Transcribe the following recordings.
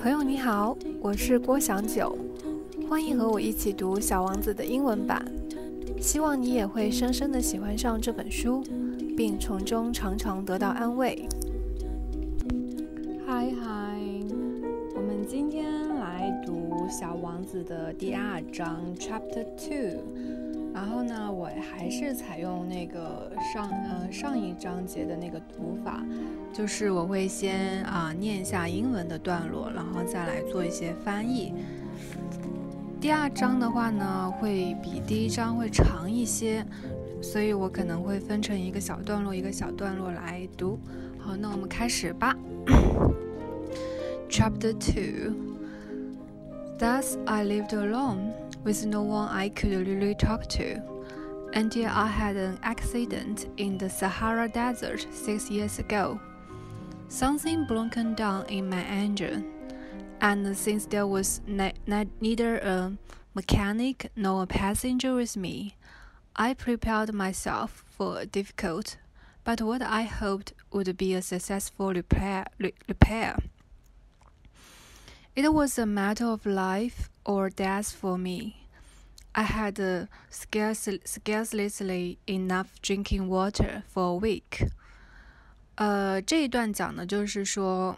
朋友你好，我是郭祥九，欢迎和我一起读《小王子》的英文版。希望你也会深深的喜欢上这本书，并从中常常得到安慰。嗨嗨，我们今天来读《小王子》的第二章 Chapter Two。然后呢，我还是采用那个上呃上一章节的那个读法，就是我会先啊念一下英文的段落，然后再来做一些翻译。第二章的话呢，会比第一章会长一些，所以我可能会分成一个小段落一个小段落来读。好，那我们开始吧。Chapter Two. Thus I lived alone. With no one I could really talk to, until I had an accident in the Sahara Desert six years ago. Something broken down in my engine, and since there was ne neither a mechanic nor a passenger with me, I prepared myself for a difficult, but what I hoped would be a successful repair. repair. It was a matter of life or death for me. I had scarcely scarcely enough drinking water for a week. 呃，这一段讲的就是说，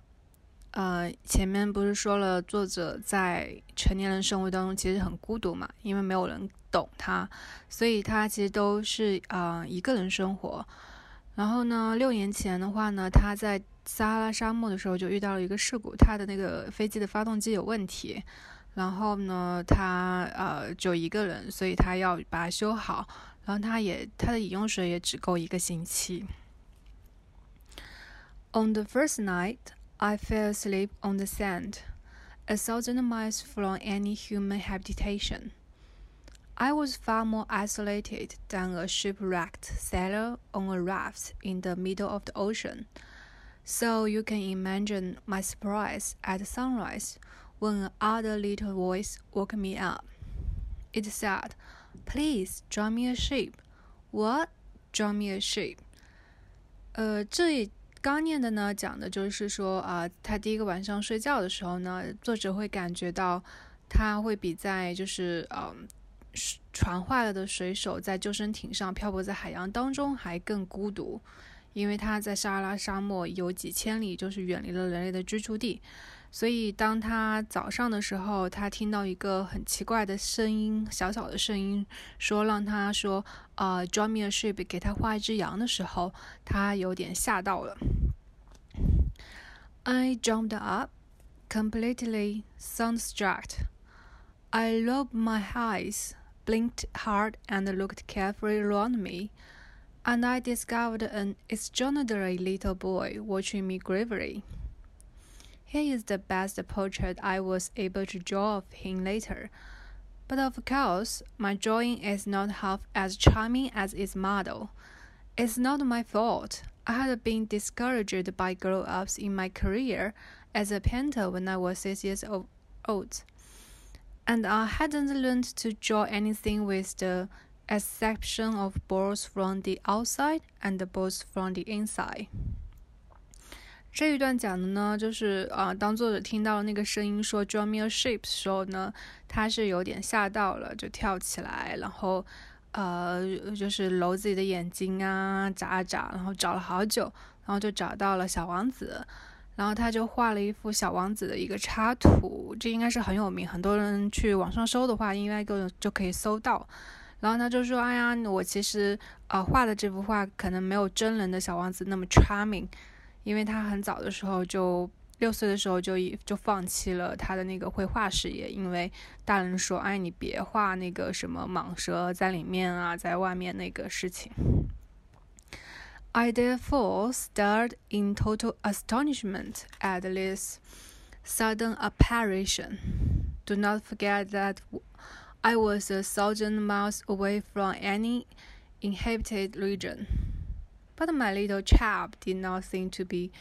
呃，前面不是说了，作者在成年人生活当中其实很孤独嘛，因为没有人懂他，所以他其实都是啊一个人生活。然后呢，六年前的话呢，他在撒哈拉沙漠的时候就遇到了一个事故，他的那个飞机的发动机有问题。然后呢，他呃就一个人，所以他要把它修好。然后他也他的饮用水也只够一个星期。On the first night, I fell asleep on the sand, a thousand miles from any human habitation. I was far more isolated than a shipwrecked sailor on a raft in the middle of the ocean. So you can imagine my surprise at sunrise when another little voice woke me up. It said, Please draw me a sheep. What? Draw me a sheep. 呃，这刚念的呢，讲的就是说啊、呃，他第一个晚上睡觉的时候呢，作者会感觉到他会比在就是呃船坏了的水手在救生艇上漂泊在海洋当中还更孤独， 因为他在撒哈拉沙漠有几千里，就是远离了人类的居住地。所以，当他早上的时候，他听到一个很奇怪的声音，小小的声音，说让他说，呃，draw me a sheep，给他画一只羊的时候，他有点吓到了。I jumped up, completely sound-struck. I rubbed my eyes, blinked hard, and looked carefully around me, and I discovered an extraordinary little boy watching me gravely. Here is the best portrait I was able to draw of him later. But of course, my drawing is not half as charming as its model. It's not my fault. I had been discouraged by grow ups in my career as a painter when I was six years old. And I hadn't learned to draw anything with the exception of balls from the outside and balls from the inside. 这一段讲的呢，就是啊，当作者听到那个声音说 “draw me a sheep” 的时候呢，他是有点吓到了，就跳起来，然后呃，就是揉自己的眼睛啊，眨啊眨，然后找了好久，然后就找到了小王子，然后他就画了一幅小王子的一个插图，这应该是很有名，很多人去网上搜的话，应该就就可以搜到。然后他就说：“哎呀，我其实啊画的这幅画可能没有真人的小王子那么 charming。”因为他很早的时候就六岁的时候就已就放弃了他的那个绘画事业，因为大人说：“哎，你别画那个什么蟒蛇在里面啊，在外面那个事情。” I therefore stared in total astonishment at this sudden apparition. Do not forget that I was a thousand miles away from any inhabited region. But my little chap did not seem to be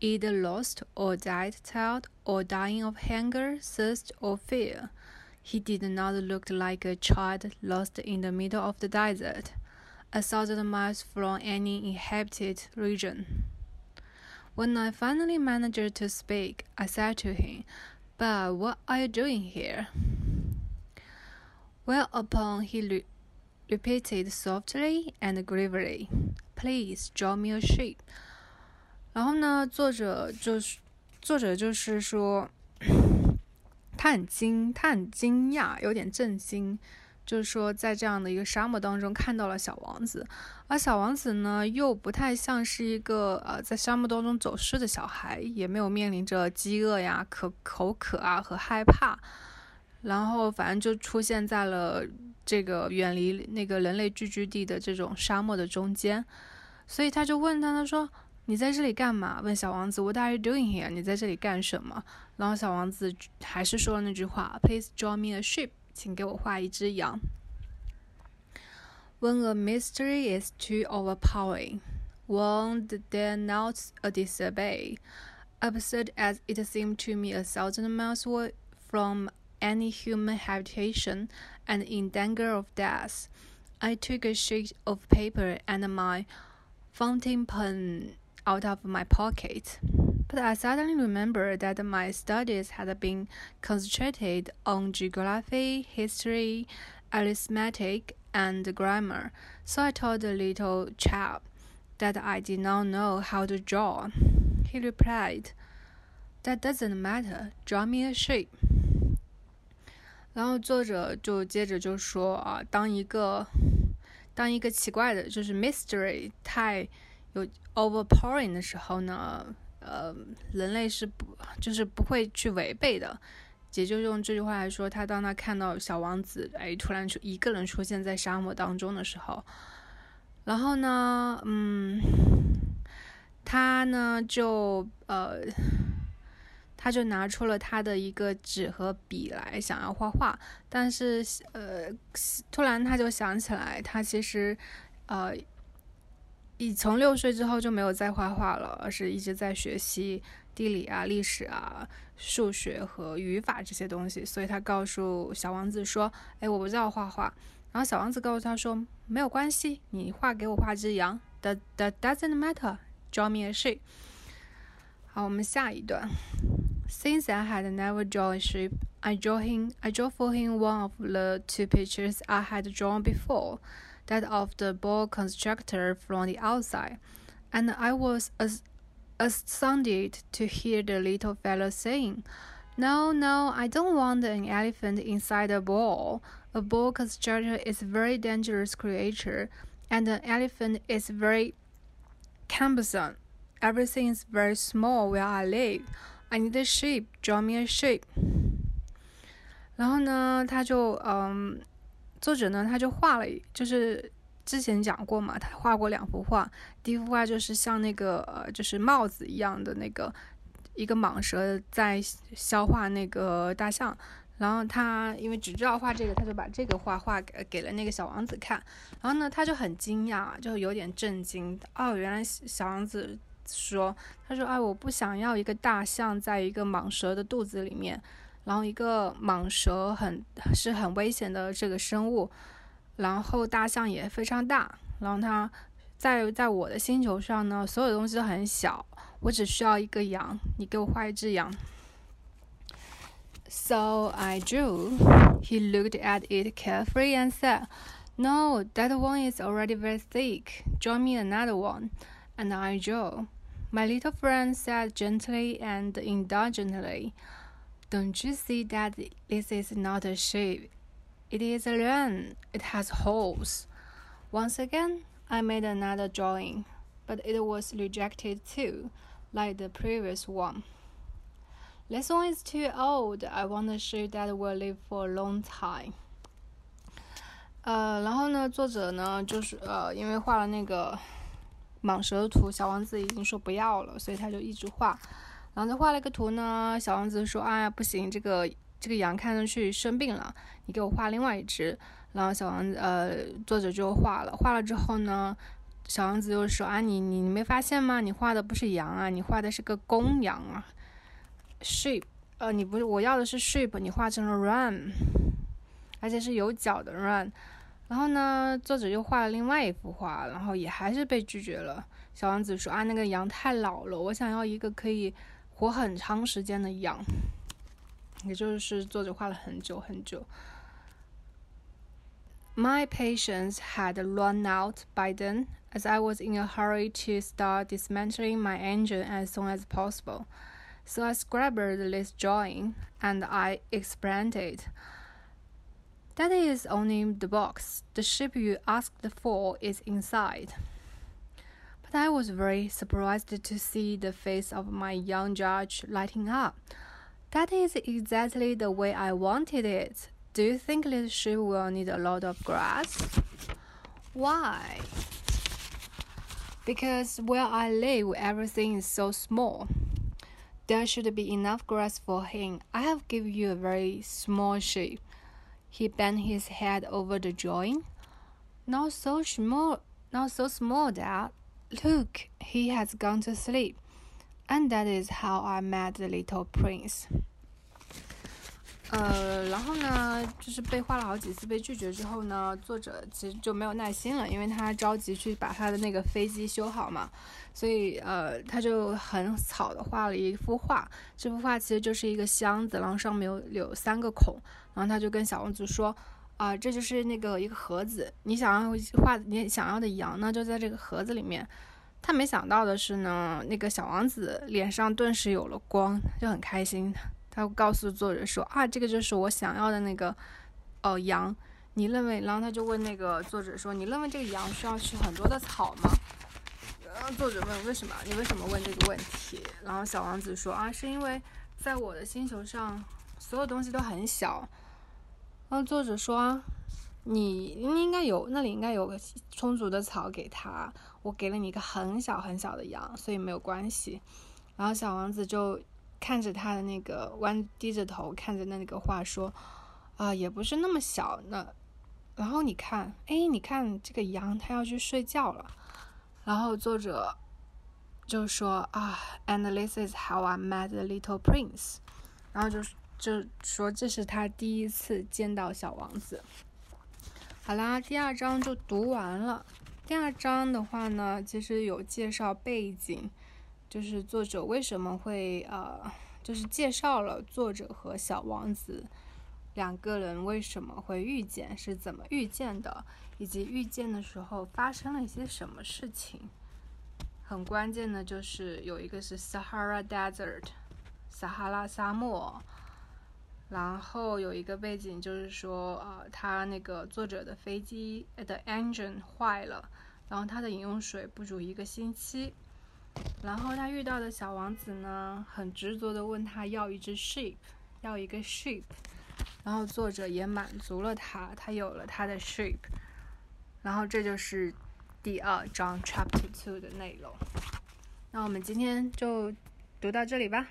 either lost or dead tired or dying of hunger, thirst, or fear. He did not look like a child lost in the middle of the desert, a thousand miles from any inhabited region. When I finally managed to speak, I said to him, But what are you doing here? Whereupon he re repeated softly and gravely, "Please draw me a sheep." 然后呢，作者就是作者就是说，他很惊，他很惊讶，有点震惊。就是说，在这样的一个沙漠当中看到了小王子，而小王子呢，又不太像是一个呃在沙漠当中走失的小孩，也没有面临着饥饿呀、可口渴啊和害怕，然后反正就出现在了这个远离那个人类聚居地的这种沙漠的中间，所以他就问他，他说：“你在这里干嘛？”问小王子：“What are you doing here？” 你在这里干什么？然后小王子还是说了那句话：“Please draw me a sheep。”请给我画一只羊。When a mystery is too overpowering, won't dare not a disobey. Absurd as it seemed to me a thousand miles away from any human habitation and in danger of death, I took a sheet of paper and my fountain pen out of my pocket. But I suddenly remembered that my studies had been concentrated on geography, history, arithmetic, and grammar, so I told the little chap that I did not know how to draw. He replied, That doesn't matter, draw me a shape. 然后作者就接着就说啊，当一个当一个奇怪的，就是 mystery 太有 overpowering 的时候呢，呃，人类是不就是不会去违背的。也就用这句话来说，他当他看到小王子哎突然出一个人出现在沙漠当中的时候，然后呢，嗯，他呢就呃，他就拿出了他的一个纸和笔来想要画画，但是呃，突然他就想起来，他其实呃。已从六岁之后就没有再画画了，而是一直在学习地理啊、历史啊、数学和语法这些东西。所以他告诉小王子说：“哎，我不知道画画。”然后小王子告诉他说：“没有关系，你画给我画只羊。That that doesn't matter. Draw me a sheep。”好，我们下一段。Since I had never drawn a sheep, I drew him. I drew for him one of the two pictures I had drawn before. that of the ball constructor from the outside, and I was as astounded to hear the little fellow saying, No, no, I don't want an elephant inside a ball. A ball constructor is a very dangerous creature, and an elephant is very cumbersome. Everything is very small where I live. I need a sheep. Draw me a sheep. 然后呢，他就嗯，作者呢，他就画了，就是之前讲过嘛，他画过两幅画。第一幅画就是像那个呃，就是帽子一样的那个一个蟒蛇在消化那个大象。然后他因为只知道画这个，他就把这个画画给给了那个小王子看。然后呢，他就很惊讶，就有点震惊。哦，原来小王子说，他说，哎，我不想要一个大象在一个蟒蛇的肚子里面。然后一个蟒蛇很是很危险的这个生物，然后大象也非常大，然后它在在我的星球上呢，所有东西都很小，我只需要一个羊，你给我画一只羊。So I drew. He looked at it carefully and said, "No, that one is already very thick. Draw me another one." And I drew. My little friend said gently and indulgently. Don't you see that this is not a sheep? It is a lion. It has holes. Once again, I made another drawing, but it was rejected too, like the previous one. This one is too old. I want a sheep that will live for a long time. 呃，然后呢，作者呢，就是呃，因为画了那个 蟒蛇的图，小王子已经说不要了，所以他就一直画。然后他画了一个图呢，小王子说：“哎呀，不行，这个这个羊看上去生病了，你给我画另外一只。”然后小王子呃，作者就画了，画了之后呢，小王子就说：“啊，你你你没发现吗？你画的不是羊啊，你画的是个公羊啊，sheep。呃，你不是我要的是 sheep，你画成了 ram，而且是有角的 ram。然后呢，作者又画了另外一幅画，然后也还是被拒绝了。小王子说：“啊，那个羊太老了，我想要一个可以。”活很长时间的羊。也就是作者画了很久很久。My patience had run out by then, as I was in a hurry to start dismantling my engine as soon as possible. So I scrubbed this drawing and I explained it. That is only the box. The ship you asked for is inside. But I was very surprised to see the face of my young judge lighting up. That is exactly the way I wanted it. Do you think this ship will need a lot of grass? Why? Because where I live, everything is so small. There should be enough grass for him. I have given you a very small ship. He bent his head over the drawing. Not so small, not so small, Dad. Look, he has gone to sleep. And that is how I met the little prince. 呃，然后呢，就是被画了好几次被拒绝之后呢，作者其实就没有耐心了，因为他着急去把他的那个飞机修好嘛，所以呃，他就很草的画了一幅画。这幅画其实就是一个箱子，然后上面有有三个孔，然后他就跟小王子说啊，这就是那个一个盒子，你想要画你想要的羊呢，就在这个盒子里面。他没想到的是呢，那个小王子脸上顿时有了光，就很开心。他告诉作者说：“啊，这个就是我想要的那个，哦，羊。你认为？”然后他就问那个作者说：“你认为这个羊需要吃很多的草吗？”然后作者问：“为什么？你为什么问这个问题？”然后小王子说：“啊，是因为在我的星球上，所有东西都很小。”然后作者说：“你应该有那里应该有个充足的草给他。我给了你一个很小很小的羊，所以没有关系。”然后小王子就。看着他的那个弯低着头看着那个画说，啊，也不是那么小呢。然后你看，哎，你看这个羊，它要去睡觉了。然后作者就说啊，And this is how I met the little prince。然后就就说这是他第一次见到小王子。好啦，第二章就读完了。第二章的话呢，其实有介绍背景。就是作者为什么会呃，就是介绍了作者和小王子两个人为什么会遇见，是怎么遇见的，以及遇见的时候发生了一些什么事情。很关键的就是有一个是 Sahara Desert，撒哈拉沙漠，然后有一个背景就是说，呃，他那个作者的飞机的 engine 坏了，然后他的饮用水不足一个星期。然后他遇到的小王子呢，很执着的问他要一只 sheep，要一个 sheep，然后作者也满足了他，他有了他的 sheep，然后这就是第二章 chapter two 的内容。那我们今天就读到这里吧。